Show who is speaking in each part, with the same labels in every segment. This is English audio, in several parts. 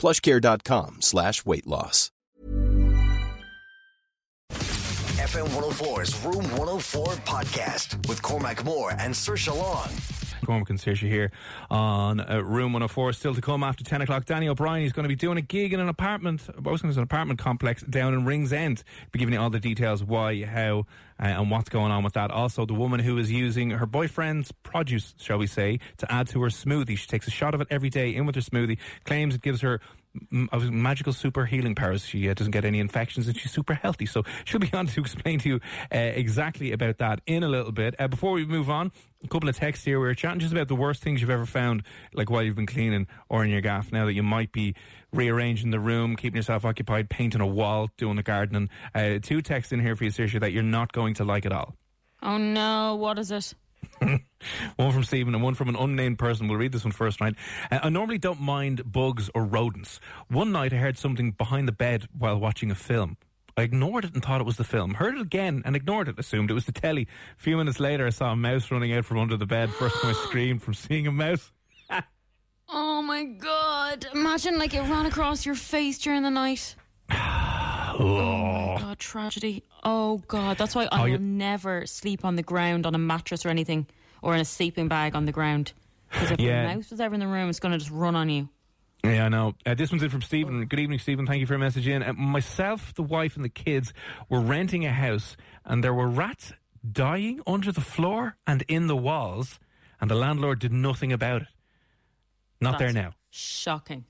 Speaker 1: plushcare.com slash weight loss.
Speaker 2: FM 104's Room 104 podcast with Cormac Moore and Saoirse Long.
Speaker 3: Cormac and Saoirse here on uh, Room 104. Still to come after 10 o'clock. Danny O'Brien is going to be doing a gig in an apartment, I was going to say an apartment complex down in Ringsend. Be giving you all the details why, how, uh, and what's going on with that. Also, the woman who is using her boyfriend's produce, shall we say, to add to her smoothie. She takes a shot of it every day in with her smoothie, claims it gives her magical super healing powers. She uh, doesn't get any infections and she's super healthy. So she'll be on to explain to you uh, exactly about that in a little bit. Uh, before we move on, a couple of texts here. We are chatting just about the worst things you've ever found, like while you've been cleaning or in your gaff. Now that you might be rearranging the room, keeping yourself occupied, painting a wall, doing the gardening. Uh, two texts in here for you, Saoirse, that you're not going to like at all.
Speaker 4: Oh no, what is it?
Speaker 3: One from Stephen and one from an unnamed person. We'll read this one first, right? Uh, I normally don't mind bugs or rodents. One night I heard something behind the bed while watching a film. I ignored it and thought it was the film. Heard it again and ignored it, assumed it was the telly. A few minutes later, I saw a mouse running out from under the bed. First time I screamed from seeing a mouse.
Speaker 4: Oh my god! Imagine like it ran across your face during the night. Oh god, tragedy. Oh god, that's why I will
Speaker 3: you-
Speaker 4: never sleep on the ground on a mattress or anything or in a sleeping bag on the ground. Because if
Speaker 3: Yeah.
Speaker 4: a mouse was ever in the room, it's going to just run on you.
Speaker 3: Yeah, I know. Uh, this one's in from Stephen. Good evening, Stephen. Thank you for your message in. Uh, myself, the wife, and the kids were renting a house, and there were rats dying under the floor and in the walls, and the landlord did nothing about it. Not there
Speaker 4: That's
Speaker 3: now.
Speaker 4: Shocking.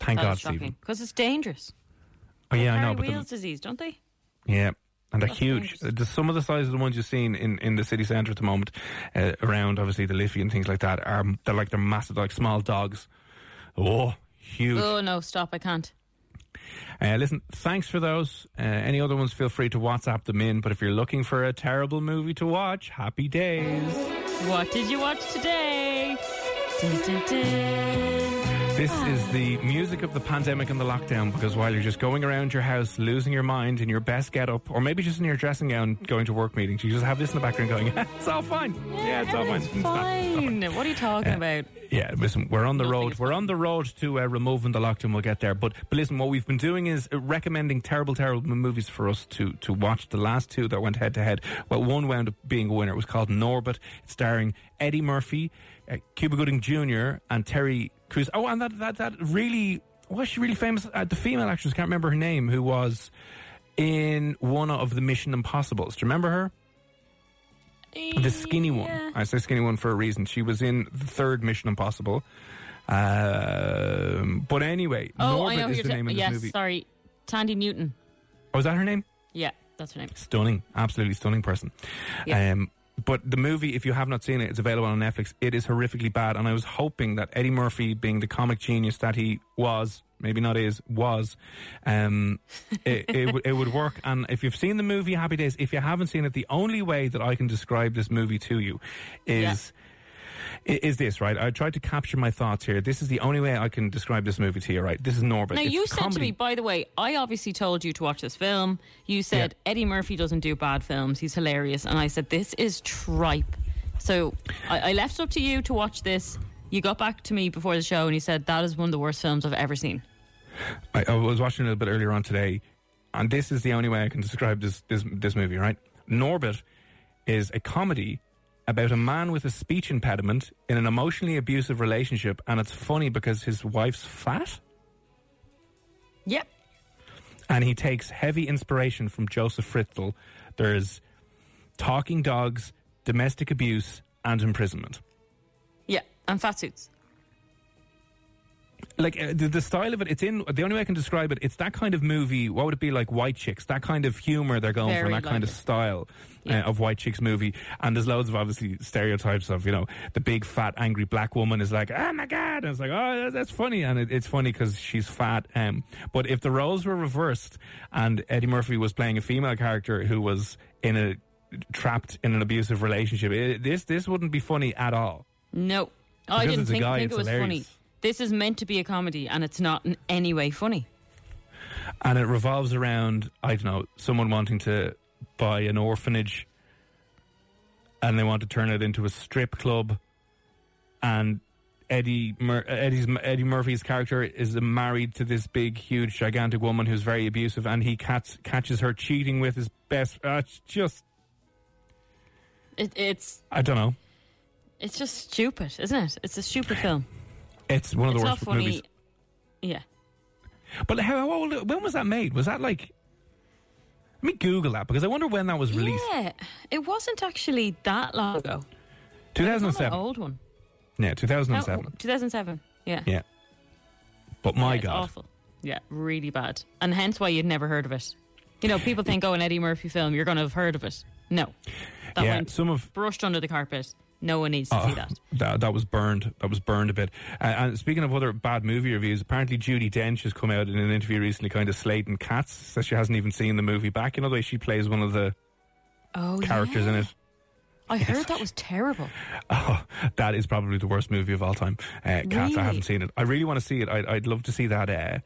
Speaker 3: Thank God,
Speaker 4: shocking.
Speaker 3: Stephen.
Speaker 4: Because it's dangerous.
Speaker 3: Oh, yeah, I know. But the-
Speaker 4: disease, don't they?
Speaker 3: Yeah. And they're
Speaker 4: That's
Speaker 3: huge. Uh, some of the size of the ones you've seen in, in the city centre at the moment, uh, around obviously the Liffey and things like that, are they're like they're massive, like small dogs. Oh, huge.
Speaker 4: Oh no, stop! I can't.
Speaker 3: Uh, listen, thanks for those. Uh, any other ones, feel free to WhatsApp them in. But if you're looking for a terrible movie to watch, happy days.
Speaker 4: What did you watch today? Dun, dun, dun.
Speaker 3: This is the music of the pandemic and the lockdown because while you're just going around your house, losing your mind in your best get up, or maybe just in your dressing gown going to work meetings, you just have this in the background going, it's all fine. Yeah, it's all fine. It's not
Speaker 4: fine. What are you talking
Speaker 3: Uh,
Speaker 4: about?
Speaker 3: Yeah, listen, we're on the
Speaker 4: Nothing
Speaker 3: road. We're on the road to uh, removing the lockdown. We'll get there. But but listen, what we've been doing is uh, recommending terrible, terrible movies for us to to watch. The last two that went head to head. Well, one wound up being a winner. It was called Norbit, starring Eddie Murphy, uh, Cuba Gooding Jr. and Terry Oh, and that that that really was she really famous? Uh, the female actress can't remember her name. Who was in one of the Mission Impossibles? Do you remember her? The skinny one.
Speaker 4: Yeah.
Speaker 3: I say skinny one for a reason. She was in the third Mission Impossible. Um, but anyway,
Speaker 4: Oh,
Speaker 3: Norbit
Speaker 4: I know
Speaker 3: is the
Speaker 4: ta-
Speaker 3: name of this
Speaker 4: Yes,
Speaker 3: movie.
Speaker 4: sorry, Thandie Newton.
Speaker 3: Oh, is that her name?
Speaker 4: Yeah, that's her name.
Speaker 3: Stunning, absolutely stunning person.
Speaker 4: Yeah.
Speaker 3: Um, but the movie, if you have not seen it, it's available on Netflix. It is horrifically bad, and I was hoping that Eddie Murphy, being the comic genius that he was, maybe not is, was, um, it, it, it would work. And if you've seen the movie Happy Days, if you haven't seen it, the only way that I can describe this movie to you is. i- Is this right? I tried to capture my thoughts here. This is the only way I can describe this movie to you, right? This is Norbit.
Speaker 4: Now,
Speaker 3: It's
Speaker 4: you said to me, by the way, I obviously told you to watch this film. You said Eddie Murphy doesn't do bad films. He's hilarious. And I said, this is tripe. So I, I left it up to you to watch this. You got back to me before the show and you said, that is one of the worst films I've ever seen.
Speaker 3: I, I was watching it a bit earlier on today, and this is the only way I can describe this this, this movie. Right, Norbit is a comedy about a man with a speech impediment in an emotionally abusive relationship, and it's funny because his wife's fat.
Speaker 4: Yep.
Speaker 3: and he takes heavy inspiration from Joseph Fritzl. There's talking dogs, domestic abuse, and imprisonment.
Speaker 4: Yeah, and fat suits.
Speaker 3: Like uh, the, the style of it, it's in. The only way I can describe it, it's that kind of movie. What would it be like? White Chicks, that kind of humor they're going for,
Speaker 4: Very
Speaker 3: and that kind of style
Speaker 4: Yeah.
Speaker 3: uh, of White Chicks movie. And there's loads of obviously stereotypes of you know the big fat angry black woman is like, oh my god, and it's like, oh that's funny, and it, it's funny because she's fat. Um, but if the roles were reversed and Eddie Murphy was playing a female character who was in a trapped in an abusive relationship, it, this this wouldn't be funny at all.
Speaker 4: No, I didn't think,
Speaker 3: guy,
Speaker 4: think it was
Speaker 3: hilarious.
Speaker 4: funny. This is meant to be a comedy, and it's not in any way funny.
Speaker 3: and it revolves around I don't know someone wanting to buy an orphanage, and they want to turn it into a strip club, and Eddie Mur- Eddie's Eddie Murphy's character is married to this big, huge, gigantic woman who's very abusive, and he catch, catches her cheating with his best. Uh, it's just
Speaker 4: It, it's
Speaker 3: I don't know.
Speaker 4: it's just stupid, isn't it? It's a stupid film.
Speaker 3: It's one of
Speaker 4: It's
Speaker 3: the
Speaker 4: not
Speaker 3: worst movies.
Speaker 4: Yeah.
Speaker 3: But how old? When was that made? Was that like? Let me Google that because I wonder when that was released.
Speaker 4: Yeah, it wasn't actually that long ago.
Speaker 3: Two
Speaker 4: It's
Speaker 3: thousand
Speaker 4: an old one.
Speaker 3: Yeah, two thousand and seven.
Speaker 4: 2007. Yeah.
Speaker 3: Yeah. But my
Speaker 4: Yeah, it's
Speaker 3: God.
Speaker 4: awful. Yeah, really bad. And hence why you'd never heard of it. You know, people think, oh, an Eddie Murphy film, you're going to have heard of it. No. That
Speaker 3: yeah,
Speaker 4: went
Speaker 3: some of
Speaker 4: brushed under the carpet. No one needs to
Speaker 3: Oh,
Speaker 4: see that.
Speaker 3: that that was burned. That was burned a bit. Uh, and speaking of other bad movie reviews, apparently Judi Dench has come out in an interview recently, kind of slating Cats. Says she hasn't even seen the movie back. In other way, she plays one of the
Speaker 4: Oh,
Speaker 3: characters
Speaker 4: yeah.
Speaker 3: in it.
Speaker 4: I heard that was terrible.
Speaker 3: Oh, that is probably the worst movie of all time. Uh, Cats. I haven't seen it. I really want to see it. I'd, I'd love to see that. Uh,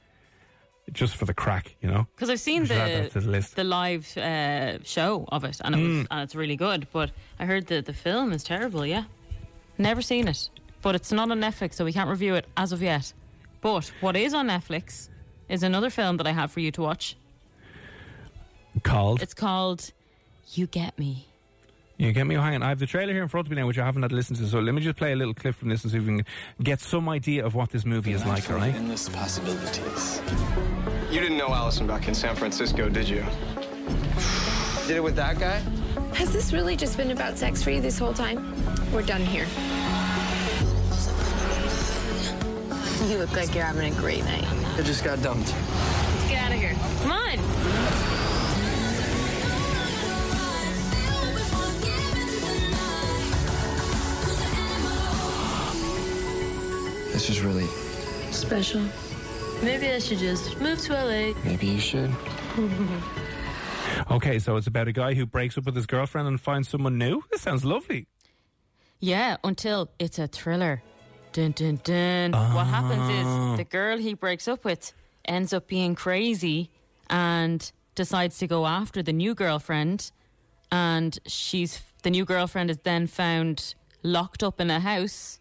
Speaker 3: just for the crack, you know.
Speaker 4: Because I've seen
Speaker 3: We should add that to
Speaker 4: the
Speaker 3: the list.
Speaker 4: the live uh, show of it, and it was and it's really good. But I heard the the film is terrible. Yeah, never seen it, but it's not on Netflix, so we can't review it as of yet. But what is on Netflix is another film that I have for you to watch.
Speaker 3: Called.
Speaker 4: It's called You Get Me.
Speaker 3: You get me Oh, hanging. I have the trailer here in front of me now, which I haven't had to listen to. So let me just play a little clip from this and see if we can get some idea of what this movie is like. All right.
Speaker 5: Endless possibilities.
Speaker 6: You didn't know Allison back in San Francisco, did you? Did it with that guy?
Speaker 7: Has this really just been about sex for you this whole time? We're done here. You look like you're having a great night.
Speaker 6: I just got dumped.
Speaker 7: Let's get out of here.
Speaker 4: Come on.
Speaker 5: This is really.
Speaker 8: Special. Maybe I should just move to LA.
Speaker 5: Maybe you should.
Speaker 3: Okay, so it's about a guy who breaks up with his girlfriend and finds someone new. This sounds lovely.
Speaker 4: Yeah, until it's a thriller. Dun dun dun. What happens is ah. the girl he breaks up with ends up being crazy and decides to go after the new girlfriend. And she's the new girlfriend is then found locked up in a house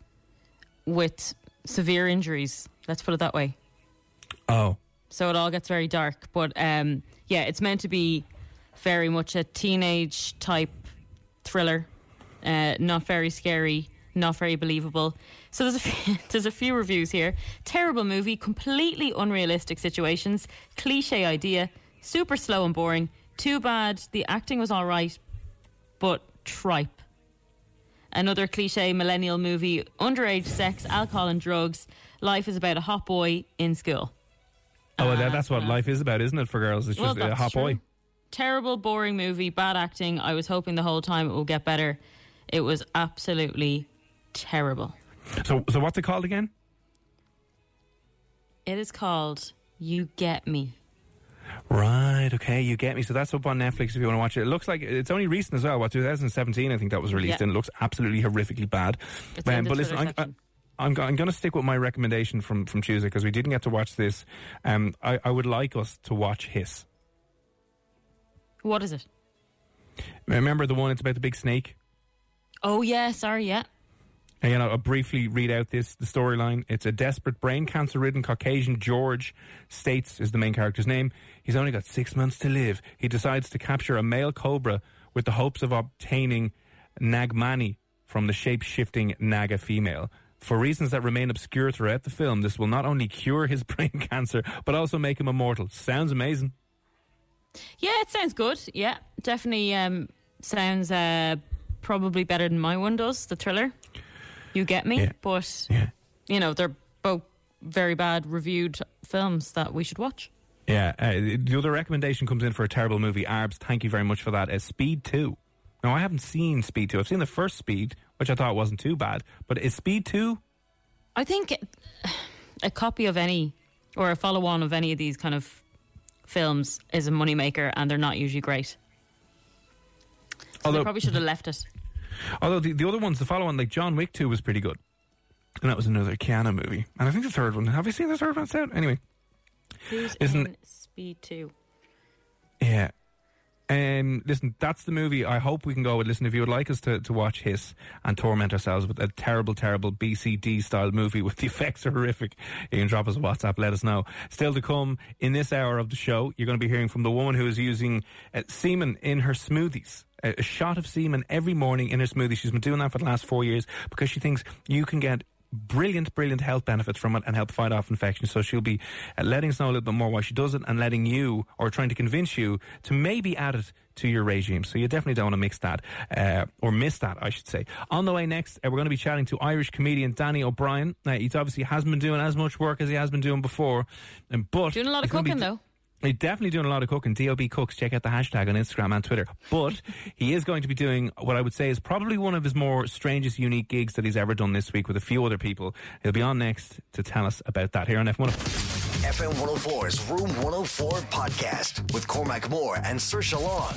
Speaker 4: with severe injuries. Let's put it that way.
Speaker 3: Oh,
Speaker 4: So it all gets very dark. But um, yeah, it's meant to be very much a teenage type thriller. Uh, not very scary, not very believable. So there's a few, there's a few reviews here. Terrible movie, completely unrealistic situations, cliche idea, super slow and boring. Too bad the acting was all right, but tripe. Another cliche millennial movie, underage sex, alcohol and drugs. Life is about a hot boy in school.
Speaker 3: Oh, that, uh, that's what life is about, isn't it? For girls, it's
Speaker 4: Well,
Speaker 3: just a
Speaker 4: that's
Speaker 3: hot
Speaker 4: true.
Speaker 3: boy.
Speaker 4: Terrible, boring movie, bad acting. I was hoping the whole time it will get better. It was absolutely terrible.
Speaker 3: So, so what's it called again?
Speaker 4: It is called You Get Me.
Speaker 3: Right. Okay, you get me. So that's up on Netflix if you want to watch it. It looks like it's only recent as well. What 2017? I think that was released,
Speaker 4: Yeah.
Speaker 3: and it looks absolutely horrifically bad.
Speaker 4: The um,
Speaker 3: but listen, uh,
Speaker 4: section.
Speaker 3: I'm, go- I'm going to stick with my recommendation from from Tuesday because we didn't get to watch this. Um, I, I would like us to watch Hiss.
Speaker 4: What is it?
Speaker 3: Remember the one? It's about the big snake.
Speaker 4: Oh, yeah, sorry, yeah.
Speaker 3: And, you know, I'll briefly read out this the storyline. It's a desperate brain cancer ridden Caucasian George States is the main character's name. He's only got six months to live. He decides to capture a male cobra with the hopes of obtaining Nagmani from the shape shifting Naga female. For reasons that remain obscure throughout the film, this will not only cure his brain cancer, but also make him immortal. Sounds amazing.
Speaker 4: Yeah, it sounds good. Yeah, definitely um, sounds uh, probably better than my one does, the thriller. You get me?
Speaker 3: Yeah.
Speaker 4: But,
Speaker 3: Yeah.
Speaker 4: you know, they're both very bad reviewed films that we should watch.
Speaker 3: Yeah, uh, the other recommendation comes in for a terrible movie. Arbs, thank you very much for that. Uh, Speed 2. Now, I haven't seen Speed 2. I've seen the first Speed, which I thought wasn't too bad. But is Speed 2?
Speaker 4: I think a copy of any or a follow on of any of these kind of films is a moneymaker and they're not usually great. So
Speaker 3: Although-
Speaker 4: they probably should have left it.
Speaker 3: Although the, the other ones, the follow on, like John Wick 2 was pretty good. And that was another Keanu movie. And I think the third one, have you seen the third one? It's out? Anyway,
Speaker 4: Who's
Speaker 3: Isn't-
Speaker 4: in Speed 2?
Speaker 3: yeah. Um, listen, that's the movie I hope we can go with. Listen, if you would like us to, to watch Hiss and torment ourselves with a terrible, terrible BCD style movie with the effects are horrific, you can drop us a WhatsApp, let us know. Still to come in this hour of the show, you're going to be hearing from the woman who is using uh, semen in her smoothies. A, shot of semen every morning in her smoothie. She's been doing that for the last four years because she thinks you can get brilliant, brilliant health benefits from it and help fight off infections. So she'll be uh, letting us know a little bit more why she does it and letting you, or trying to convince you, to maybe add it to your regime. So you definitely don't want to mix that, uh, or miss that, I should say. On the way next, uh, we're going to be chatting to Irish comedian Danny O'Brien. Now, he obviously hasn't been doing as much work as he has been doing before, and but
Speaker 4: Doing a lot of cooking, though.
Speaker 3: He's definitely doing a lot of cooking. DOB Cooks. Check out the hashtag on Instagram and Twitter. But he is going to be doing what I would say is probably one of his more strangest, unique gigs that he's ever done this week with a few other people. He'll be on next to tell us about that here on F1.
Speaker 2: FM 104's Room 104 podcast with Cormac Moore and Saoirse Long.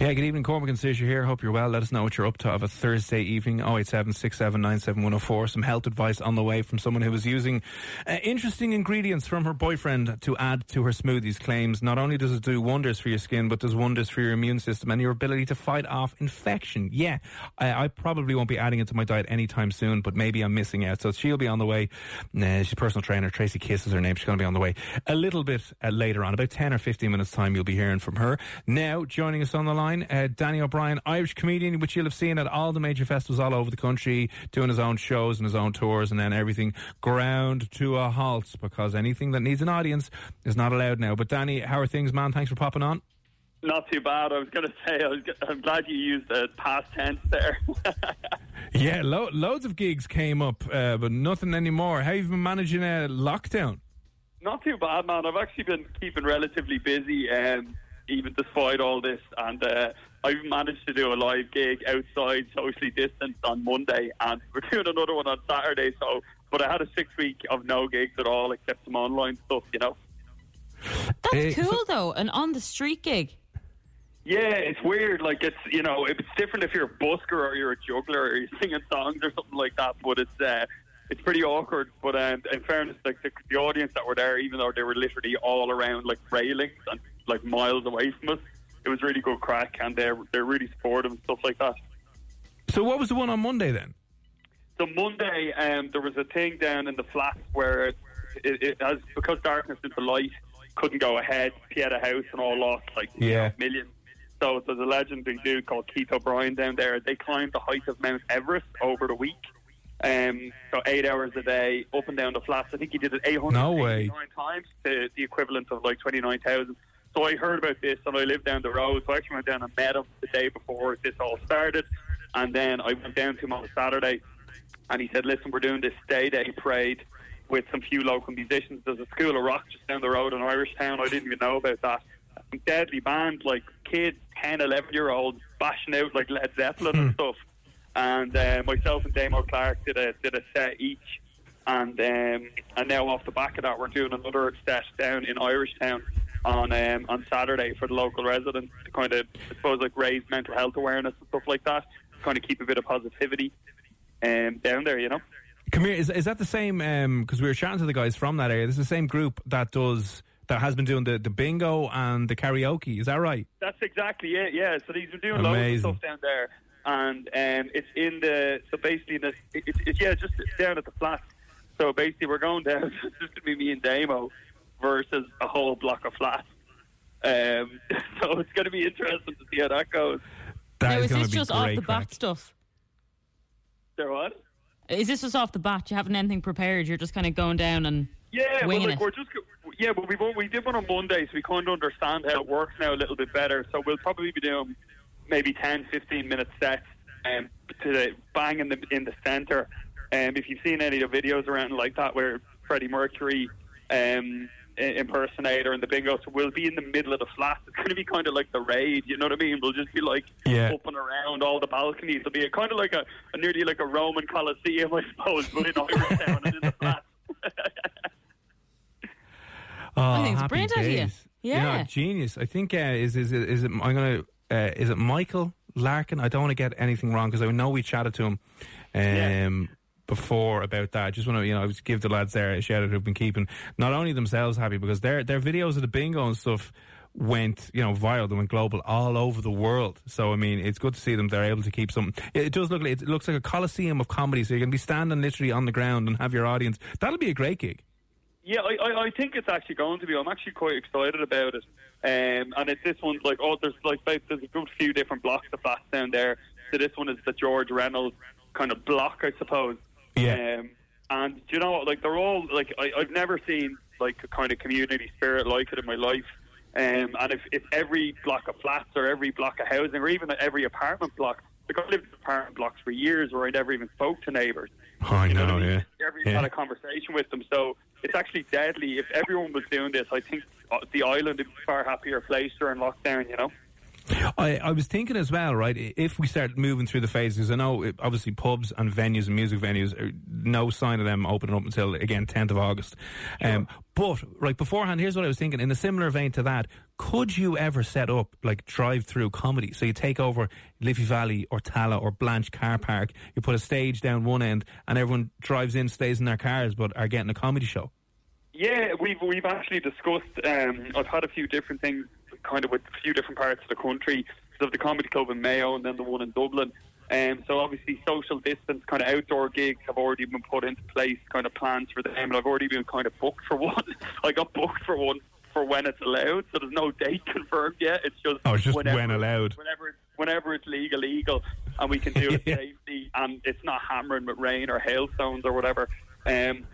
Speaker 3: Yeah, good evening, Cormac and Saoirse here. Hope you're well. Let us know what you're up to of a Thursday evening. 087 Some health advice on the way from someone who was using uh, interesting ingredients from her boyfriend to add to her smoothies. Claims not only does it do wonders for your skin, but does wonders for your immune system and your ability to fight off infection. Yeah, I, I probably won't be adding it to my diet anytime soon, but maybe I'm missing out. So she'll be on the way. Uh, she's personal trainer. Tracy Kiss is her name. She's going to be on the way a little bit uh, later on. About 10 or 15 minutes time, you'll be hearing from her. Now, joining us on the line, uh, Danny O'Brien, Irish comedian, which you'll have seen at all the major festivals all over the country, doing his own shows and his own tours, and then everything ground to a halt because anything that needs an audience is not allowed now. But Danny, how are things, man? Thanks for popping on.
Speaker 9: Not too bad. I was going to say, I I'm glad you used the past tense there.
Speaker 3: Yeah, lo- loads of gigs came up, uh, but nothing anymore. How have you been managing a lockdown?
Speaker 9: Not too bad, man. I've actually been keeping relatively busy, um, even despite all this. And uh, I've managed to do a live gig outside, socially distanced, on Monday, and we're doing another one on Saturday. So, but I had a six week of no gigs at all, except some online stuff, you know.
Speaker 4: That's
Speaker 3: Eh,
Speaker 4: cool,
Speaker 3: so-
Speaker 4: though. An on the street gig.
Speaker 9: Yeah, it's weird. Like it's you know, it's different if you're a busker or you're a juggler or you're singing songs or something like that. But it's uh, it's pretty awkward. But um, in fairness, like the, the audience that were there, even though they were literally all around like railings and like miles away from us, it was really good crack, and they're they're really supportive and stuff like that.
Speaker 3: So, what was the one on Monday then?
Speaker 9: So Monday, um, there was a thing down in the flats where it, it, it has because darkness into light couldn't go ahead. Pieta House and all lost like
Speaker 3: Yeah.
Speaker 9: know, millions. So there's a legendary dude called Keith O'Brien down there. They climbed the height of Mount Everest over the week. Um, so eight hours a day, up and down the flats. I think he did it 889
Speaker 3: No way.
Speaker 9: times, the, the equivalent of like 29,000. So I heard about this and I lived down the road. So I actually went down and met him the day before this all started. And then I went down to him on Saturday and he said, listen, we're doing this day day parade with some few local musicians. There's a school of rock just down the road in Irish Town. I didn't even know about that. A deadly band, like kids, 10, 11 year olds, bashing out like Led Zeppelin and stuff. And uh, myself and Damo Clark did a did a set each. And um, and now off the back of that, we're doing another set down in Irish Town on um, on Saturday for the local residents to kind of, I suppose, like raise mental health awareness and stuff like that. Kind of keep a bit of positivity um, down there, you know.
Speaker 3: Come here. Is, is that the same? Because we were chatting to the guys from that area. This is the same group that does that has been doing the, the bingo and the karaoke. Is that right?
Speaker 9: That's exactly it. Yeah. So these are doing loads
Speaker 3: Amazing.
Speaker 9: of stuff down there, and um, it's in the so basically in the it, it's it's yeah just down at the flats. So basically we're going down. Just gonna be me and Damo versus a whole block of flats. Um, so it's going to be interesting to see how that goes.
Speaker 3: That
Speaker 4: now,
Speaker 3: is
Speaker 4: is this just off the
Speaker 3: crack.
Speaker 4: bat stuff?
Speaker 9: There what?
Speaker 4: Is this just off the bat? You haven't anything prepared. You're just kind of going down and
Speaker 9: Yeah, well, like
Speaker 4: it.
Speaker 9: we're just yeah, but we we did one on Monday, so we kind of understand how it works now a little bit better. So we'll probably be doing maybe 10, 15 minute sets um, to the, bang in the in the centre. Um, if you've seen any of the videos around like that, where Freddie Mercury um, i- impersonator and the bingo, so we'll be in the middle of the flat. It's going to be kind of like the raid, you know what I mean? We'll just be like
Speaker 3: Yeah.
Speaker 9: up and around all the balconies. It'll be a, kind of like a, a nearly like a Roman Colosseum, I suppose, but in Irishtown and in the flat.
Speaker 3: Oh,
Speaker 4: I think it's a
Speaker 3: happy
Speaker 4: brilliant idea.
Speaker 3: days.
Speaker 4: Yeah.
Speaker 3: You know, genius. I think uh, is is it, is it? I'm gonna. Uh, is it Michael Larkin? I don't want to get anything wrong because I know we chatted to him um, before about that. Just want to, you know, give the lads there a shout out who've been keeping not only themselves happy because their their videos of the bingo and stuff went, you know, viral. They went global all over the world. So I mean, it's good to see them. They're able to keep something. It, it does look like it looks like a coliseum of comedy. So you're going to be standing literally on the ground and have your audience. That'll be a great gig.
Speaker 9: Yeah, I, I, I think it's actually going to be. I'm actually quite excited about it. Um, and it's this one's like, oh, there's like there's a good few different blocks of flats down there. So this one is the George Reynolds kind of block, I suppose.
Speaker 3: Yeah.
Speaker 9: Um, and do you know what? Like they're all like I, I've never seen like a kind of community spirit like it in my life. Um, and if, if every block of flats or every block of housing or even every apartment block, like I lived in apartment blocks for years where I never even spoke to neighbours.
Speaker 3: Oh, I
Speaker 9: You know
Speaker 3: know,
Speaker 9: I mean?
Speaker 3: yeah.
Speaker 9: Never
Speaker 3: Yeah.
Speaker 9: had a conversation with them. So it's actually deadly. If everyone was doing this, I think the island would be a far happier place during lockdown. You know.
Speaker 3: I, I was thinking as well, right? If we start moving through the phases, I know it- obviously pubs and venues and music venues, are no sign of them opening up until again 10th of August. Um, but right beforehand, here's what I was thinking. In a similar vein to that, could you ever set up like drive-through comedy? So you take over Liffey Valley or Tallaght or Blanch Car Park, you put a stage down one end, and everyone drives in, stays in their cars, but are getting a comedy show.
Speaker 9: Yeah, we've we've actually discussed. Um, I've had a few different things, kind of with a few different parts of the country. So the comedy club in Mayo, and then the one in Dublin. Um, so obviously, social distance, kind of outdoor gigs have already been put into place, kind of plans for them, and I've already been kind of booked for one. I got booked for one for when it's allowed, so there's no date confirmed yet. It's just
Speaker 3: Oh, it's just
Speaker 9: whenever,
Speaker 3: when allowed.
Speaker 9: Whenever it's, whenever it's legal, legal, and we can do it safely, and it's not hammering with rain or hailstones or whatever. Um,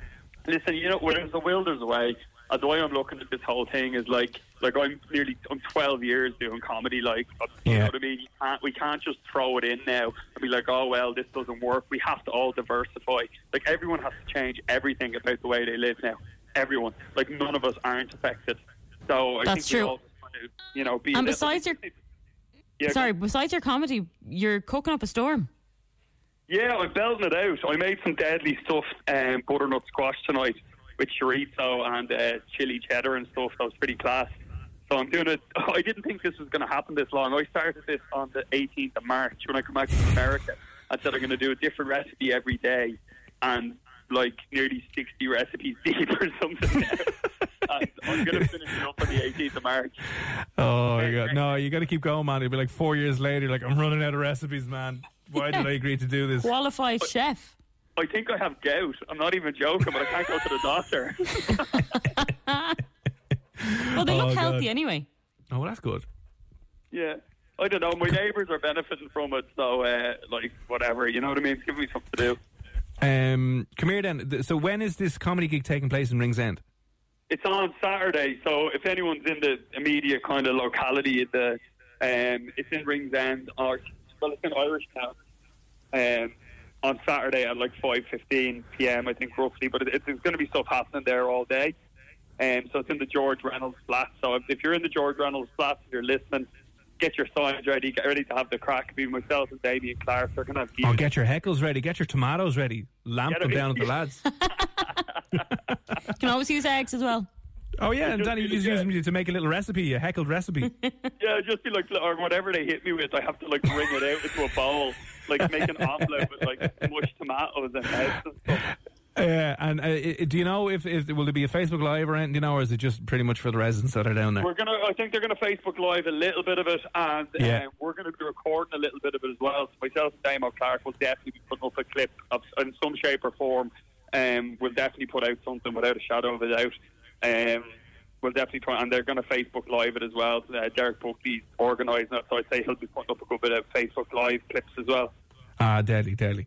Speaker 9: listen, you know, when there's a will, there's a way. And the way I'm looking at this whole thing is like, like I'm nearly, I'm 12 years doing comedy. Like, you
Speaker 3: Yeah.
Speaker 9: know what I mean? You can't, we can't just throw it in now and be like, oh well, this doesn't work. We have to all diversify. Like everyone has to change everything about the way they live now. Everyone. Like none of us aren't affected. So I
Speaker 4: That's
Speaker 9: think we
Speaker 4: true.
Speaker 9: all just want to, you know, be. a
Speaker 4: And
Speaker 9: little-
Speaker 4: besides your,
Speaker 9: Yeah,
Speaker 4: sorry, besides your comedy, you're cooking up a storm.
Speaker 9: Yeah, I'm belting it out. I made some deadly stuff, um, butternut squash tonight with chorizo and uh, chili cheddar and stuff. That was pretty class. So I'm doing it. I didn't think this was going to happen this long. I started this on the 18th of March when I come back from America. I said I'm going to do a different recipe every day, and like nearly 60 recipes deep or something. I'm going to finish it up on the 18th of March.
Speaker 3: Oh, my God. no, you got to keep going, man. It'll be like four years later, like, I'm running out of recipes, man. Why did I agree to do this?
Speaker 4: Qualified chef.
Speaker 9: I think I have gout. I'm not even joking, but I can't go to the doctor.
Speaker 4: Well, they
Speaker 3: Oh,
Speaker 4: look
Speaker 3: God.
Speaker 4: healthy anyway.
Speaker 3: Oh, well, that's good.
Speaker 9: Yeah. I don't know. My neighbours are benefiting from it, so uh, like whatever. You know what I mean? It's giving me something to do.
Speaker 3: Um, come here then. Th- So when is this comedy gig taking place in Ringsend?
Speaker 9: It's on Saturday, so if anyone's in the immediate kind of locality, the um, it's in Ringsend or well, it's in Irishtown. Um, on Saturday at like five fifteen p.m. I think roughly, but it, it's, there's going to be stuff happening there all day. Um, so it's in the George Reynolds flat. So if, if you're in the George Reynolds flat, if you're listening, get your signs ready, get ready to have the crack. Be myself and Damien Clark. They're going to have
Speaker 3: Oh, get your heckles ready. Get your tomatoes ready. Lamp
Speaker 9: Get
Speaker 3: them down at the lads.
Speaker 4: Can always use eggs as well.
Speaker 3: Oh, yeah. And Danny
Speaker 9: really
Speaker 3: just
Speaker 9: good.
Speaker 3: using me to make a little recipe, a heckled recipe.
Speaker 9: Yeah, just be like, or whatever they hit me with, I have to like wring it out into a bowl, like make an omelette with like mushed tomatoes and eggs and stuff.
Speaker 3: Uh, and uh, do you know if, if will there be a Facebook Live or anything? You know, or is it just pretty much for the residents that are down there?
Speaker 9: We're gonna, I think they're gonna Facebook Live a little bit of it, and
Speaker 3: Yeah.
Speaker 9: uh, we're gonna be recording a little bit of it as well. So myself and Damo Clark will definitely be putting up a clip of, in some shape or form. Um, we'll definitely put out something without a shadow of a doubt. Um, we'll definitely try, and they're going to Facebook Live it as well. Uh, Derek Buckley's organising it, so I'd say he'll be putting up a good bit of Facebook Live clips as well.
Speaker 3: Ah, deadly, deadly.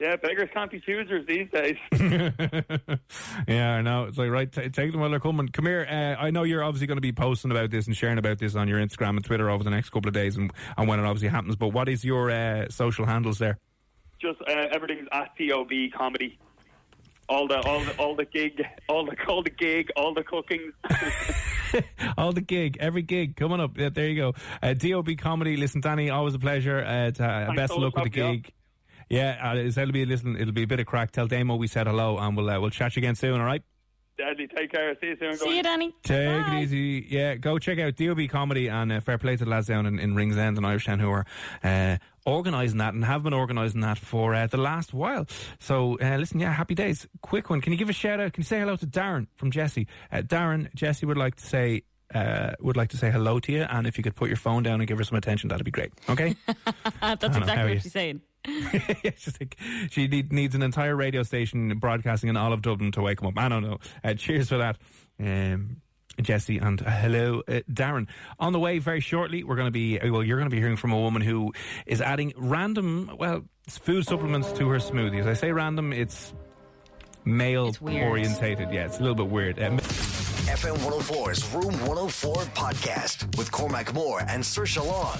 Speaker 9: Yeah, beggars can't be choosers these days.
Speaker 3: yeah, I know. It's like, right, t- take them while they're coming. Come here. Uh, I know you're obviously going to be posting about this and sharing about this on your Instagram and Twitter over the next couple of days and, and when it obviously happens. But what is your uh, social handles there?
Speaker 9: Just uh, everything's at DOB comedy. All the all the all the gig, all the all the gig, all the cooking.
Speaker 3: All the gig, every gig coming up. Yeah, there you go. Uh, DOB comedy. Listen, Danny, always a pleasure. Uh, to, uh, best of luck with the
Speaker 9: gig. yeah.
Speaker 3: Gig. Yeah, uh, it's- it'll be a listen. It'll be a bit of crack. Tell Damo we said hello, and we'll uh, we'll chat you again soon. All right.
Speaker 9: Deadly. Take care. See you soon.
Speaker 4: See you, Danny.
Speaker 3: Take it easy. Yeah, go check out DOB Comedy and uh, fair play to the lads down in, in Ringsend and Irishtown who are uh, organising that and have been organising that for uh, the last while. So, uh, listen, yeah, happy days. Quick one. Can you give a shout out? Can you say hello to Darren from Jesse? Uh, Darren, Jesse would like to say. Uh, would like to say hello to you, and if you could put your phone down and give her some attention, that'd be great. Okay.
Speaker 4: That's
Speaker 3: I don't know,
Speaker 4: exactly what she's saying.
Speaker 3: Yeah, she's like, she need, needs an entire radio station broadcasting in all of Dublin to wake him up. I don't know. Uh, cheers for that, um, Jesse, and uh, hello, uh, Darren. On the way very shortly, we're going to be uh, well. You're going to be hearing from a woman who is adding random, well, food supplements to her smoothies. I say random, it's male
Speaker 4: weird.
Speaker 3: orientated. Yeah, it's a little bit weird. Um,
Speaker 2: FM 104's Room 104 podcast with Cormac Moore and Saoirse Long.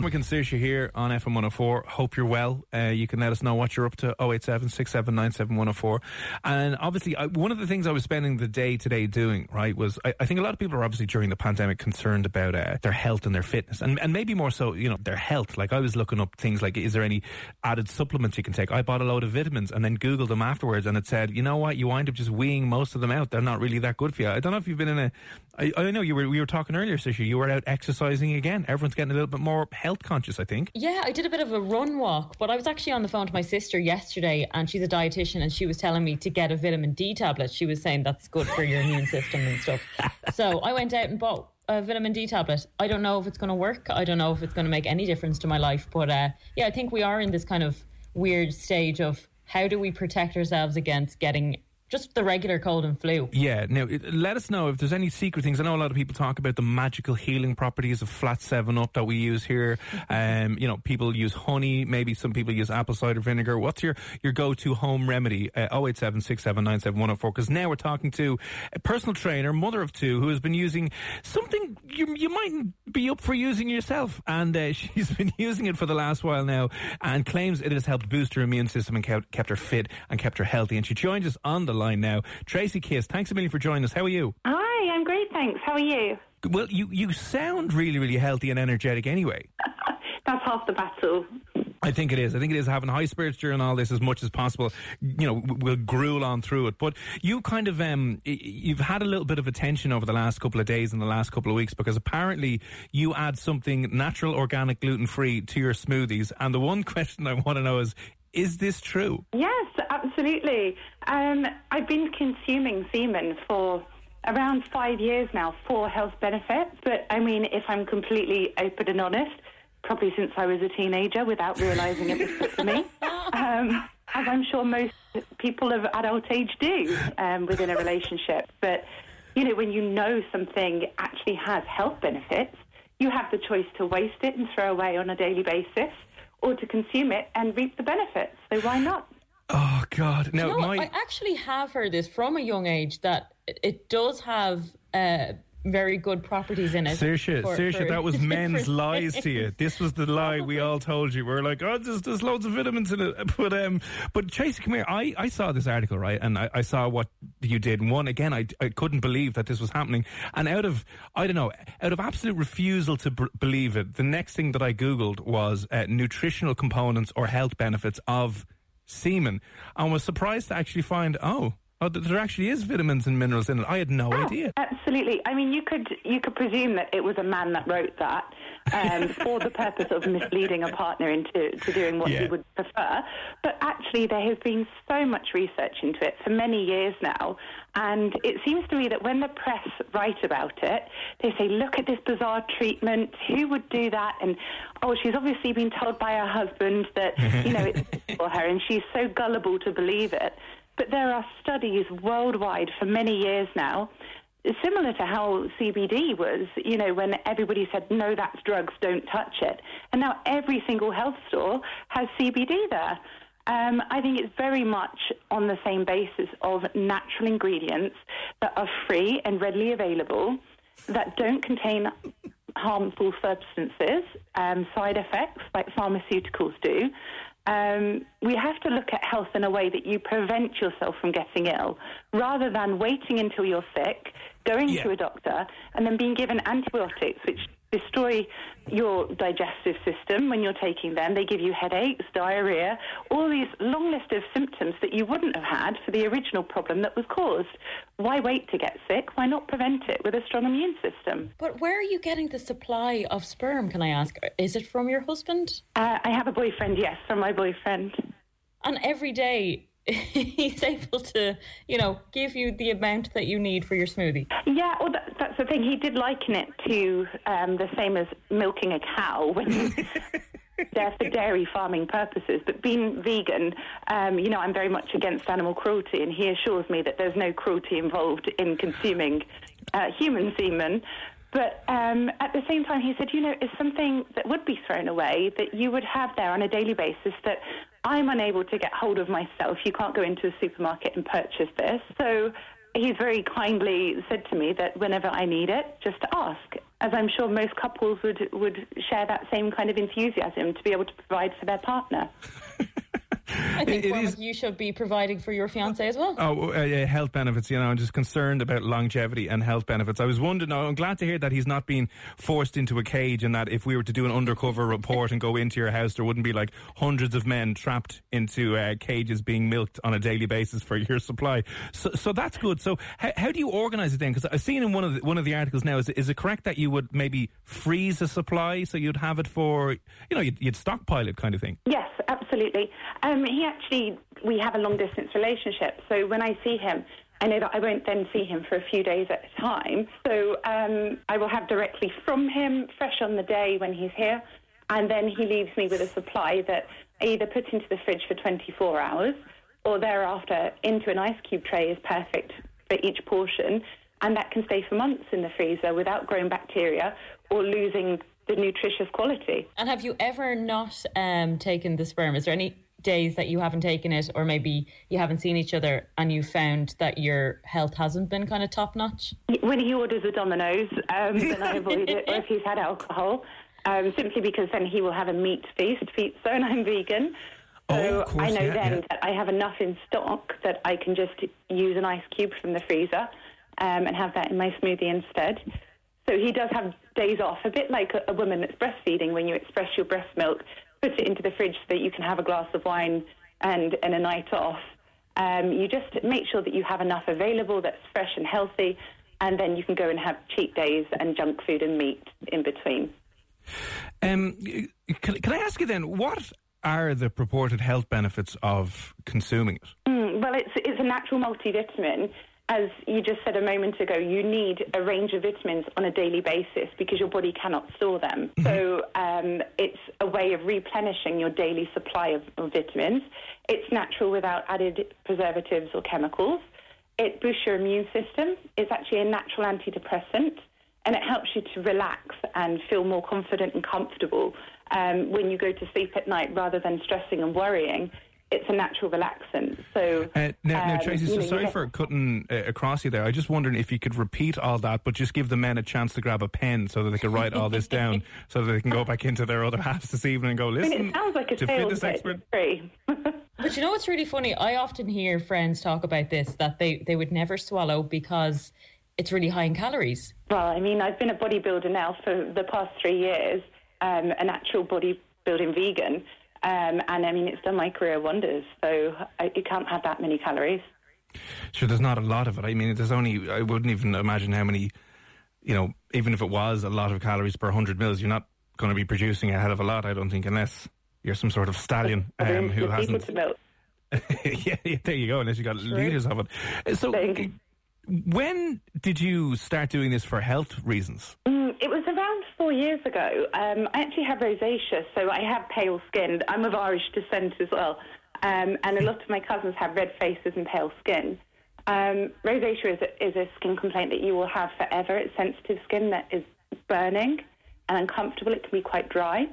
Speaker 3: We can Saoirse here on FM 104. Hope you're well. Uh, you can let us know what you're up to 087 104. And obviously, I, one of the things I was spending the day today doing, right, was I, I think a lot of people are obviously during the pandemic concerned about uh, their health and their fitness. And, and maybe more so, you know, their health. Like I was looking up things like, is there any added supplements you can take? I bought a load of vitamins and then Googled them afterwards and it said, you know what, you wind up just weeing most of them out. They're not really that good for you. I don't know if you've been in a, I, I know you were, we were talking earlier, Saoirse, you were out exercising again. Everyone's getting a little bit more health conscious, I think.
Speaker 4: Yeah, I did a bit of a run walk, but I was actually on the phone to my sister yesterday, and she's a dietitian, and she was telling me to get a vitamin D tablet. She was saying that's good for your immune system and stuff. So I went out and bought a vitamin D tablet. I don't know if it's going to work. I don't know if it's going to make any difference to my life, but uh, yeah, I think we are in this kind of weird stage of how do we protect ourselves against getting just the regular cold and flu.
Speaker 3: Yeah. Now, let us know if there's any secret things. I know a lot of people talk about the magical healing properties of flat Seven Up that we use here. Um, you know, people use honey. Maybe some people use apple cider vinegar. What's your your go to home remedy? Uh, 087 Because now we're talking to a personal trainer, mother of two, who has been using something you you might be up for using yourself, and uh, she's been using it for the last while now, and claims it has helped boost her immune system and kept, kept her fit and kept her healthy. And she joins us on the line now. Tracy Kiss, thanks a million for joining us. How are you?
Speaker 10: Hi, I'm great, thanks. How are you?
Speaker 3: Well, you, you sound really, really healthy and energetic anyway.
Speaker 10: That's half the battle.
Speaker 3: I think it is. I think it is having high spirits during all this as much as possible. You know, we'll gruel on through it. But you kind of, um, you've had a little bit of attention over the last couple of days and the last couple of weeks because apparently you add something natural, organic, gluten free to your smoothies. And the one question I want to know is, is this true?
Speaker 10: Yes, absolutely. Um, I've been consuming semen for around five years now for health benefits. But I mean, if I'm completely open and honest, probably since I was a teenager without realising it was good for me. Um, as I'm sure most people of adult age do um, within a relationship. But, you know, when you know something actually has health benefits, you have the choice to waste it and throw away on a daily basis or to consume it and reap the benefits. So why not?
Speaker 3: Oh God! No,
Speaker 4: You know,
Speaker 3: my
Speaker 4: I actually have heard this from a young age that it, it does have uh, very good properties in it.
Speaker 3: Saoirse,
Speaker 4: for-
Speaker 3: Saoirse,
Speaker 4: for
Speaker 3: that was men's lies to you. This was the lie we all told you. We are like, oh, there's, there's loads of vitamins in it. But um, but Tracy, come here. I, I saw this article right, and I, I saw what you did. And one again, I, I couldn't believe that this was happening. And out of I don't know, out of absolute refusal to b- believe it, the next thing that I googled was uh, nutritional components or health benefits of semen, and was surprised to actually find oh. Oh, th- there actually is vitamins and minerals in it. I had no idea.
Speaker 10: Absolutely. I mean, you could you could presume that it was a man that wrote that um, for the purpose of misleading a partner into to doing what
Speaker 11: Yeah.
Speaker 10: he would prefer. But actually, there has been so much research into it for many years now, and it seems to me that when the press write about it, they say, "Look at this bizarre treatment. Who would do that?" And oh, she's obviously been told by her husband that you know it's for her, and she's so gullible to believe it. But there are studies worldwide for many years now, similar to how CBD was, you know, when everybody said, no, that's drugs, don't touch it. And now every single health store has CBD there. Um, I think it's very much on the same basis of natural ingredients that are free and readily available, that don't contain harmful substances, um, side effects like pharmaceuticals do. Um, we have to look at health in a way that you prevent yourself from getting ill, rather than waiting until you're sick, going
Speaker 11: Yeah.
Speaker 10: to a doctor, and then being given antibiotics, which destroy your digestive system when you're taking them. They give you headaches, diarrhea, all these long list of symptoms that you wouldn't have had for the original problem that was caused. Why wait to get sick? Why not prevent it with a strong immune system?
Speaker 4: But where are you getting the supply of sperm? Can I ask? Is it from your husband?
Speaker 10: Uh, I have a boyfriend, yes, from my boyfriend.
Speaker 4: And every day he's able to, you know, give you the amount that you need for your smoothie.
Speaker 10: Yeah, well, that, that's the thing. He did liken it to um, the same as milking a cow when they're for dairy farming purposes. But being vegan, um, you know, I'm very much against animal cruelty, and he assures me that there's no cruelty involved in consuming uh, human semen. But um, at the same time, he said, you know, it's something that would be thrown away that you would have there on a daily basis that I'm unable to get hold of myself. You can't go into a supermarket and purchase this. So he's very kindly said to me that whenever I need it, just to ask. As I'm sure most couples would, would share that same kind of enthusiasm to be able to provide for their partner.
Speaker 4: I think Cormac, you should be providing for your fiance as well.
Speaker 3: Oh, uh, yeah, health benefits. You know, I'm just concerned about longevity and health benefits. I was wondering. I'm glad to hear that he's not being forced into a cage, and that if we were to do an undercover report and go into your house, there wouldn't be like hundreds of men trapped into uh, cages being milked on a daily basis for your supply. So, so that's good. So, how, how do you organise it then? Because I've seen in one of the, one of the articles now. Is, it- is it correct that you would maybe freeze a supply so you'd have it for you know you'd, you'd stockpile it kind of thing?
Speaker 10: Yes, absolutely. Um, he actually, we have a long distance relationship. So when I see him, I know that I won't then see him for a few days at a time. So um, I will have directly from him, fresh on the day when he's here. And then he leaves me with a supply that I either put into the fridge for 24 hours or thereafter into an ice cube tray is perfect for each portion. And that can stay for months in the freezer without growing bacteria or losing the nutritious quality.
Speaker 4: And have you ever not um, taken the sperm? Is there any days that you haven't taken it, or maybe you haven't seen each other and you found that your health hasn't been kind of top notch?
Speaker 10: When he orders a Domino's, um, then I avoid it, or if he's had alcohol, um, simply because then he will have a meat feast, pizza, and I'm vegan. So
Speaker 11: Oh, of course,
Speaker 10: I know
Speaker 11: yeah,
Speaker 10: then
Speaker 11: yeah.
Speaker 10: that I have enough in stock that I can just use an ice cube from the freezer um, and have that in my smoothie instead. So he does have days off, a bit like a, a woman that's breastfeeding when you express your breast milk, put it into the fridge so that you can have a glass of wine and, and a night off. Um, you just make sure that you have enough available that's fresh and healthy, and then you can go and have cheat days and junk food and meat in between.
Speaker 3: Um, can, can I ask you then, what are the purported health benefits of consuming it?
Speaker 10: Mm, well, it's it's a natural multivitamin. As you just said a moment ago, you need a range of vitamins on a daily basis because your body cannot store them. So um, it's a way of replenishing your daily supply of, of vitamins. It's natural without added preservatives or chemicals. It boosts your immune system. It's actually a natural antidepressant, and it helps you to relax and feel more confident and comfortable um, when you go to sleep at night rather than stressing and worrying. It's a natural relaxant. So
Speaker 3: Uh, now, now,
Speaker 10: um,
Speaker 3: Tracy,
Speaker 10: you
Speaker 3: so
Speaker 10: know,
Speaker 3: sorry for cutting uh, across you there. I just wondering if you could repeat all that, but just give the men a chance to grab a pen so that they can write all this down, so that they can go back into their other halves this evening and go
Speaker 10: I
Speaker 3: listen.
Speaker 10: mean, it sounds like a
Speaker 3: to
Speaker 10: sales
Speaker 3: fitness
Speaker 10: pitch.
Speaker 3: expert.
Speaker 4: But you know what's really funny? I often hear friends talk about this that they, they would never swallow because it's really high in calories.
Speaker 10: Well, I mean, I've been a bodybuilder now for the past three years, um, an actual bodybuilding vegan, um, and I mean, it's done my career wonders. So I, you can't have that many calories.
Speaker 3: Sure, there's not a lot of it. I mean, there's only, I wouldn't even imagine how many, you know, even if it was a lot of calories per 100 mils, you're not going to be producing a hell of a lot, I don't think, unless you're some sort of stallion um, who hasn't. yeah, yeah, there you go, unless you got liters of it. So, when did you start doing this for health reasons?
Speaker 10: Mm, it was around four years ago. Um, I actually have rosacea, so I have pale skin. I'm of Irish descent as well, um, and a lot of my cousins have red faces and pale skin. Um, rosacea is a, is a skin complaint that you will have forever. It's sensitive skin that is burning and uncomfortable. It can be quite dry.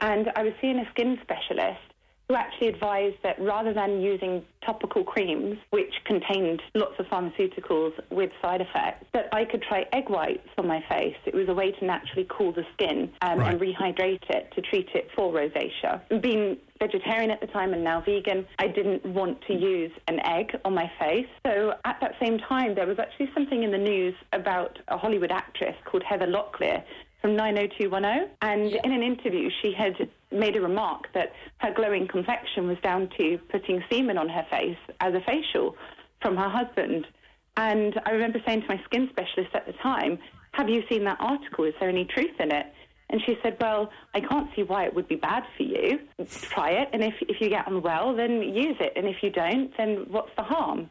Speaker 10: And I was seeing a skin specialist who actually advised that rather than using topical creams, which contained lots of pharmaceuticals with side effects, that I could try egg whites on my face. It was a way to naturally cool the skin um, and rehydrate it to treat it for rosacea. Being vegetarian at the time and now vegan, I didn't want to use an egg on my face. So at that same time, there was actually something in the news about a Hollywood actress called Heather Locklear from 90210. And in an interview, she had made a remark that her glowing complexion was down to putting semen on her face as a facial from her husband. And I remember saying to my skin specialist at the time, Have you seen that article? Is there any truth in it? And she said, Well, I can't see why it would be bad for you. Try it. And if, if you get on well, then use it. And if you don't, then what's the harm?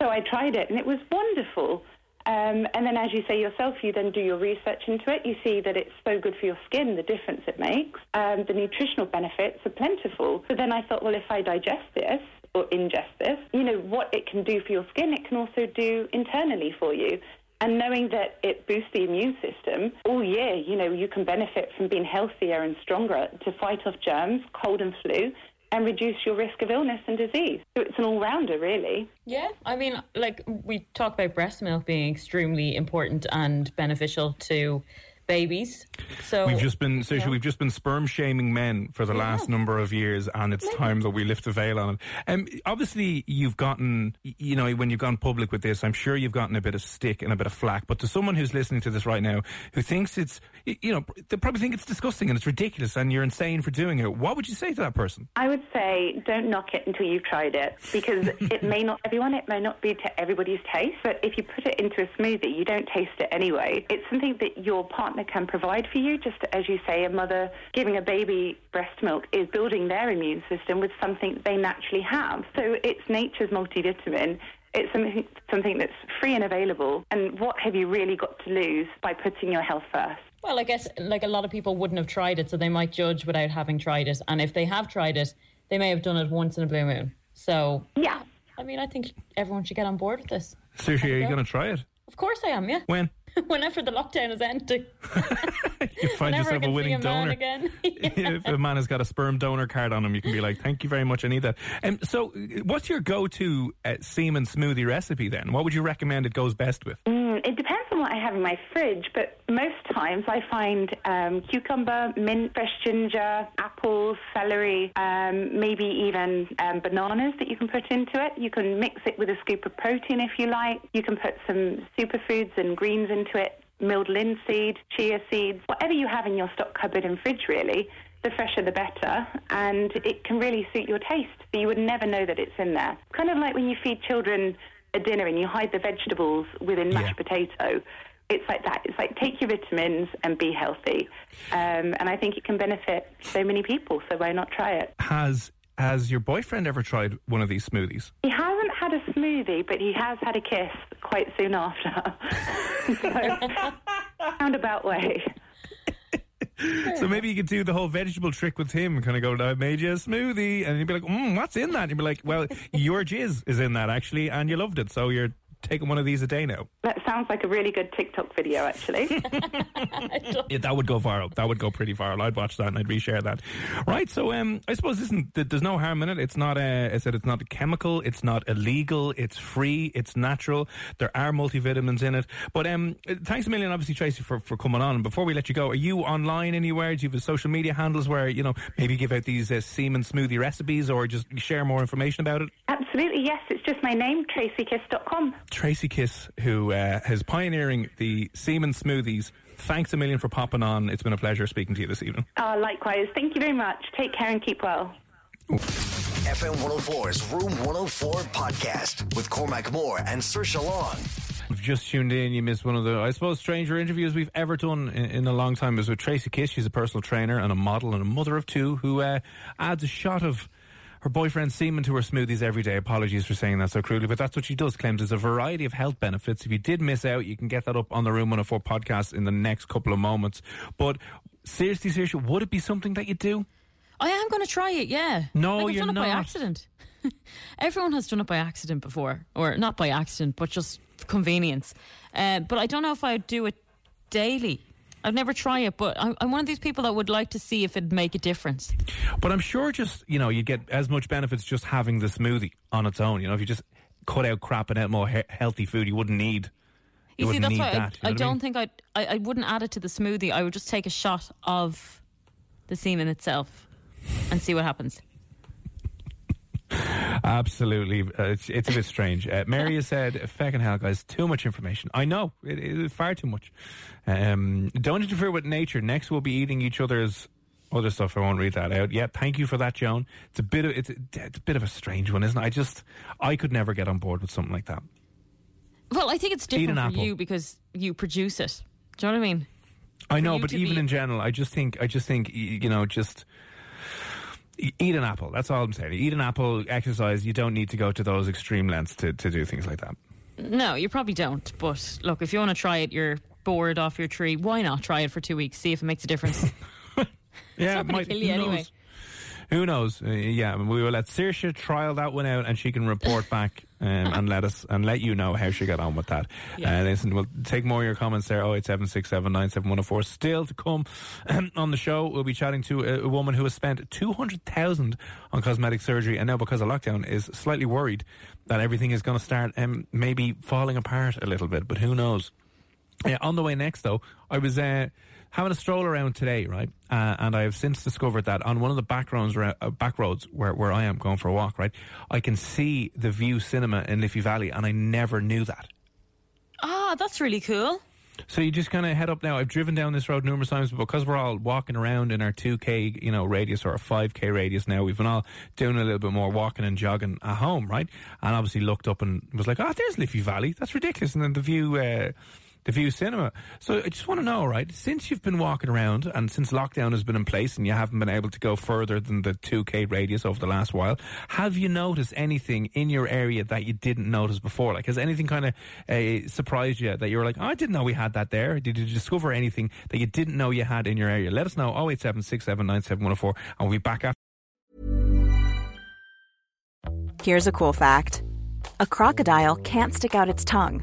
Speaker 10: So I tried it, and it was wonderful. Um, and then, as you say yourself, you then do your research into it. You see that it's so good for your skin, the difference it makes. Um, the nutritional benefits are plentiful. So then I thought, well, if I digest this or ingest this, you know, what it can do for your skin, it can also do internally for you. And knowing that it boosts the immune system all year, you know, you can benefit from being healthier and stronger to fight off germs, cold and flu, and reduce your risk of illness and disease. So it's an all rounder, really.
Speaker 4: Yeah, I mean, like we talk about breast milk being extremely important and beneficial to babies. So
Speaker 3: we've just been, Saoirse,
Speaker 4: Yeah.
Speaker 3: we've just been sperm shaming men for the last number of years, and it's time that we lift the veil on it. Um, obviously, you've gotten, you know, when you've gone public with this, I'm sure you've gotten a bit of stick and a bit of flack. But to someone who's listening to this right now, who thinks it's, you know, they probably think it's disgusting and it's ridiculous, and you're insane for doing it. What would you say to that person?
Speaker 10: I would say don't knock it until you've tried it because it may not everyone it may not be to everybody's taste but if you put it into a smoothie you don't taste it anyway it's something that your partner can provide for you just as you say a mother giving a baby breast milk is building their immune system with something they naturally have so it's nature's multivitamin it's something, something that's free and available and what have you really got to lose by putting your health first
Speaker 4: Well, I guess like a lot of people wouldn't have tried it, so they might judge without having tried it. And if they have tried it, they may have done it once in a blue moon. So
Speaker 10: yeah,
Speaker 4: I mean, I think everyone should get on board with this.
Speaker 3: Seriously, are you going to try it?
Speaker 4: Of course, I am. Yeah.
Speaker 3: When?
Speaker 4: Whenever the lockdown is ending.
Speaker 3: You find
Speaker 4: Whenever
Speaker 3: yourself a winning
Speaker 4: see a man
Speaker 3: donor.
Speaker 4: again.
Speaker 3: if a man has got a sperm donor card on him, you can be like, "Thank you very much, I need that." Um, so, uh, what's your go-to uh, semen smoothie recipe then? What would you recommend it goes best with?
Speaker 10: Mm, it depends on what I have in my fridge, but most times I find um, cucumber, mint, fresh ginger, apples, celery, um, maybe even um, bananas that you can put into it. You can mix it with a scoop of protein if you like. You can put some superfoods and greens into it, milled linseed, chia seeds, whatever you have in your stock cupboard and fridge, really. The fresher the better, and it can really suit your taste. So you would never know that it's in there. Kind of like when you feed children a dinner and you hide the vegetables within mashed potato. It's like that. It's like take your vitamins and be healthy. Um, and I think it can benefit so many people, so why not try it?
Speaker 3: Has has your boyfriend ever tried one of these smoothies?
Speaker 10: He hasn't had a smoothie, but he has had a kiss quite soon after. so, roundabout way.
Speaker 3: So maybe you could do the whole vegetable trick with him kind of go, I made you a smoothie. And you'd be like, mm, what's in that? And you'd be like, well, your jizz is in that actually, and you loved it. So you're taking one of these a day now.
Speaker 10: That sounds like a really good TikTok video, actually.
Speaker 3: Yeah, that would go viral. That would go pretty viral. I'd watch that and I'd reshare that. Right. So, um, I suppose listen, th- there's no harm in it. It's not a, I said it's not a chemical. It's not illegal. It's free. It's natural. There are multivitamins in it. But um, thanks a million, obviously, Tracy, for, for coming on. And before we let you go, are you online anywhere? Do you have social media handles where you know maybe give out these uh, semen smoothie recipes or just share more information about it?
Speaker 10: Absolutely, yes. It's just my name, tracykiss.com.
Speaker 3: Tracy Kiss, who uh, is pioneering the semen smoothies. Thanks a million for popping on. It's been a pleasure speaking to you this evening.
Speaker 10: Uh, likewise. Thank you very much. Take care and keep well.
Speaker 2: FM 104's Room 104 podcast with Cormac Moore and Sir Long.
Speaker 3: If you've just tuned in, you missed one of the, I suppose, stranger interviews we've ever done in, in a long time. Is with Tracy Kiss. She's a personal trainer and a model and a mother of two who uh, adds a shot of her boyfriend's semen to her smoothies every day. Apologies for saying that so crudely, but that's what she does. Claims there's a variety of health benefits. If you did miss out, you can get that up on the Room 104 podcast in the next couple of moments. But seriously, seriously, would it be something that you do?
Speaker 4: I am going to try it. Yeah.
Speaker 3: No,
Speaker 4: like
Speaker 3: you're
Speaker 4: done it by accident. Everyone has done it by accident before, or not by accident, but just convenience. Uh, but I don't know if I'd do it daily. I'd never try it, but I'm, I'm one of these people that would like to see if it'd make a difference.
Speaker 3: But I'm sure just, you know, you'd get as much benefits just having the smoothie on its own. You know, if you just cut out crap and out more he- healthy food, you wouldn't need.
Speaker 4: You, see, that's why
Speaker 3: that,
Speaker 4: I,
Speaker 3: you
Speaker 4: I don't
Speaker 3: mean?
Speaker 4: think I'd, I I wouldn't add it to the smoothie. I would just take a shot of the semen itself and see what happens.
Speaker 3: Absolutely, uh, it's, it's a bit strange. Uh, Mary has said, "Feckin' hell, guys, too much information. I know it is far too much. Um, don't interfere with nature. Next, we'll be eating each other's other stuff. I won't read that out. Yeah, thank you for that, Joan. It's a bit of it's a, it's a bit of a strange one, isn't it? I just I could never get on board with something like that.
Speaker 4: Well, I think it's different for
Speaker 3: apple.
Speaker 4: you because you produce it. Do you know what I mean?
Speaker 3: I know, but even
Speaker 4: be-
Speaker 3: in general, I just think I just think you know just. Eat an apple. That's all I'm saying. Eat an apple, exercise. You don't need to go to those extreme lengths to, to do things like that.
Speaker 4: No, you probably don't. But look, if you want to try it, you're bored off your tree. Why not try it for two weeks? See if it makes a difference.
Speaker 3: Yeah,
Speaker 4: not
Speaker 3: it
Speaker 4: gonna
Speaker 3: might.
Speaker 4: kill you anyway.
Speaker 3: knows? Who knows? Uh, yeah, we will let Saoirse trial that one out, and she can report back um, and let us and let you know how she got on with that.
Speaker 4: Yeah.
Speaker 3: Uh, listen, we'll take more of your comments there. Oh eight seven six seven nine seven one zero four. Still to come on the show, we'll be chatting to a, a woman who has spent two hundred thousand on cosmetic surgery, and now because of lockdown, is slightly worried that everything is going to start um, maybe falling apart a little bit. But who knows? Yeah, on the way next, though, I was uh, having a stroll around today, right? Uh, and I have since discovered that on one of the back roads, uh, back roads where, where I am going for a walk, right, I can see the Vue Cinema in Liffey Valley, and I never knew that.
Speaker 4: ah, that's really cool.
Speaker 3: So you just kind of head up now. I've driven down this road numerous times, but because we're all walking around in our 2k, you know, radius or a 5k radius now, we've been all doing a little bit more walking and jogging at home, right? And obviously looked up and was like, "Oh, there's Liffey Valley. That's ridiculous." And then the Vue, uh, the Vue cinema. So I just want to know, right? Since you've been walking around and since lockdown has been in place and you haven't been able to go further than the 2k radius over the last while, have you noticed anything in your area that you didn't notice before? Like, has anything kind of uh, surprised you that you were like, oh, I didn't know we had that there? Did you discover anything that you didn't know you had in your area? Let us know. 08767971004 and we'll be back after.
Speaker 12: Here's a cool fact a crocodile can't stick out its tongue.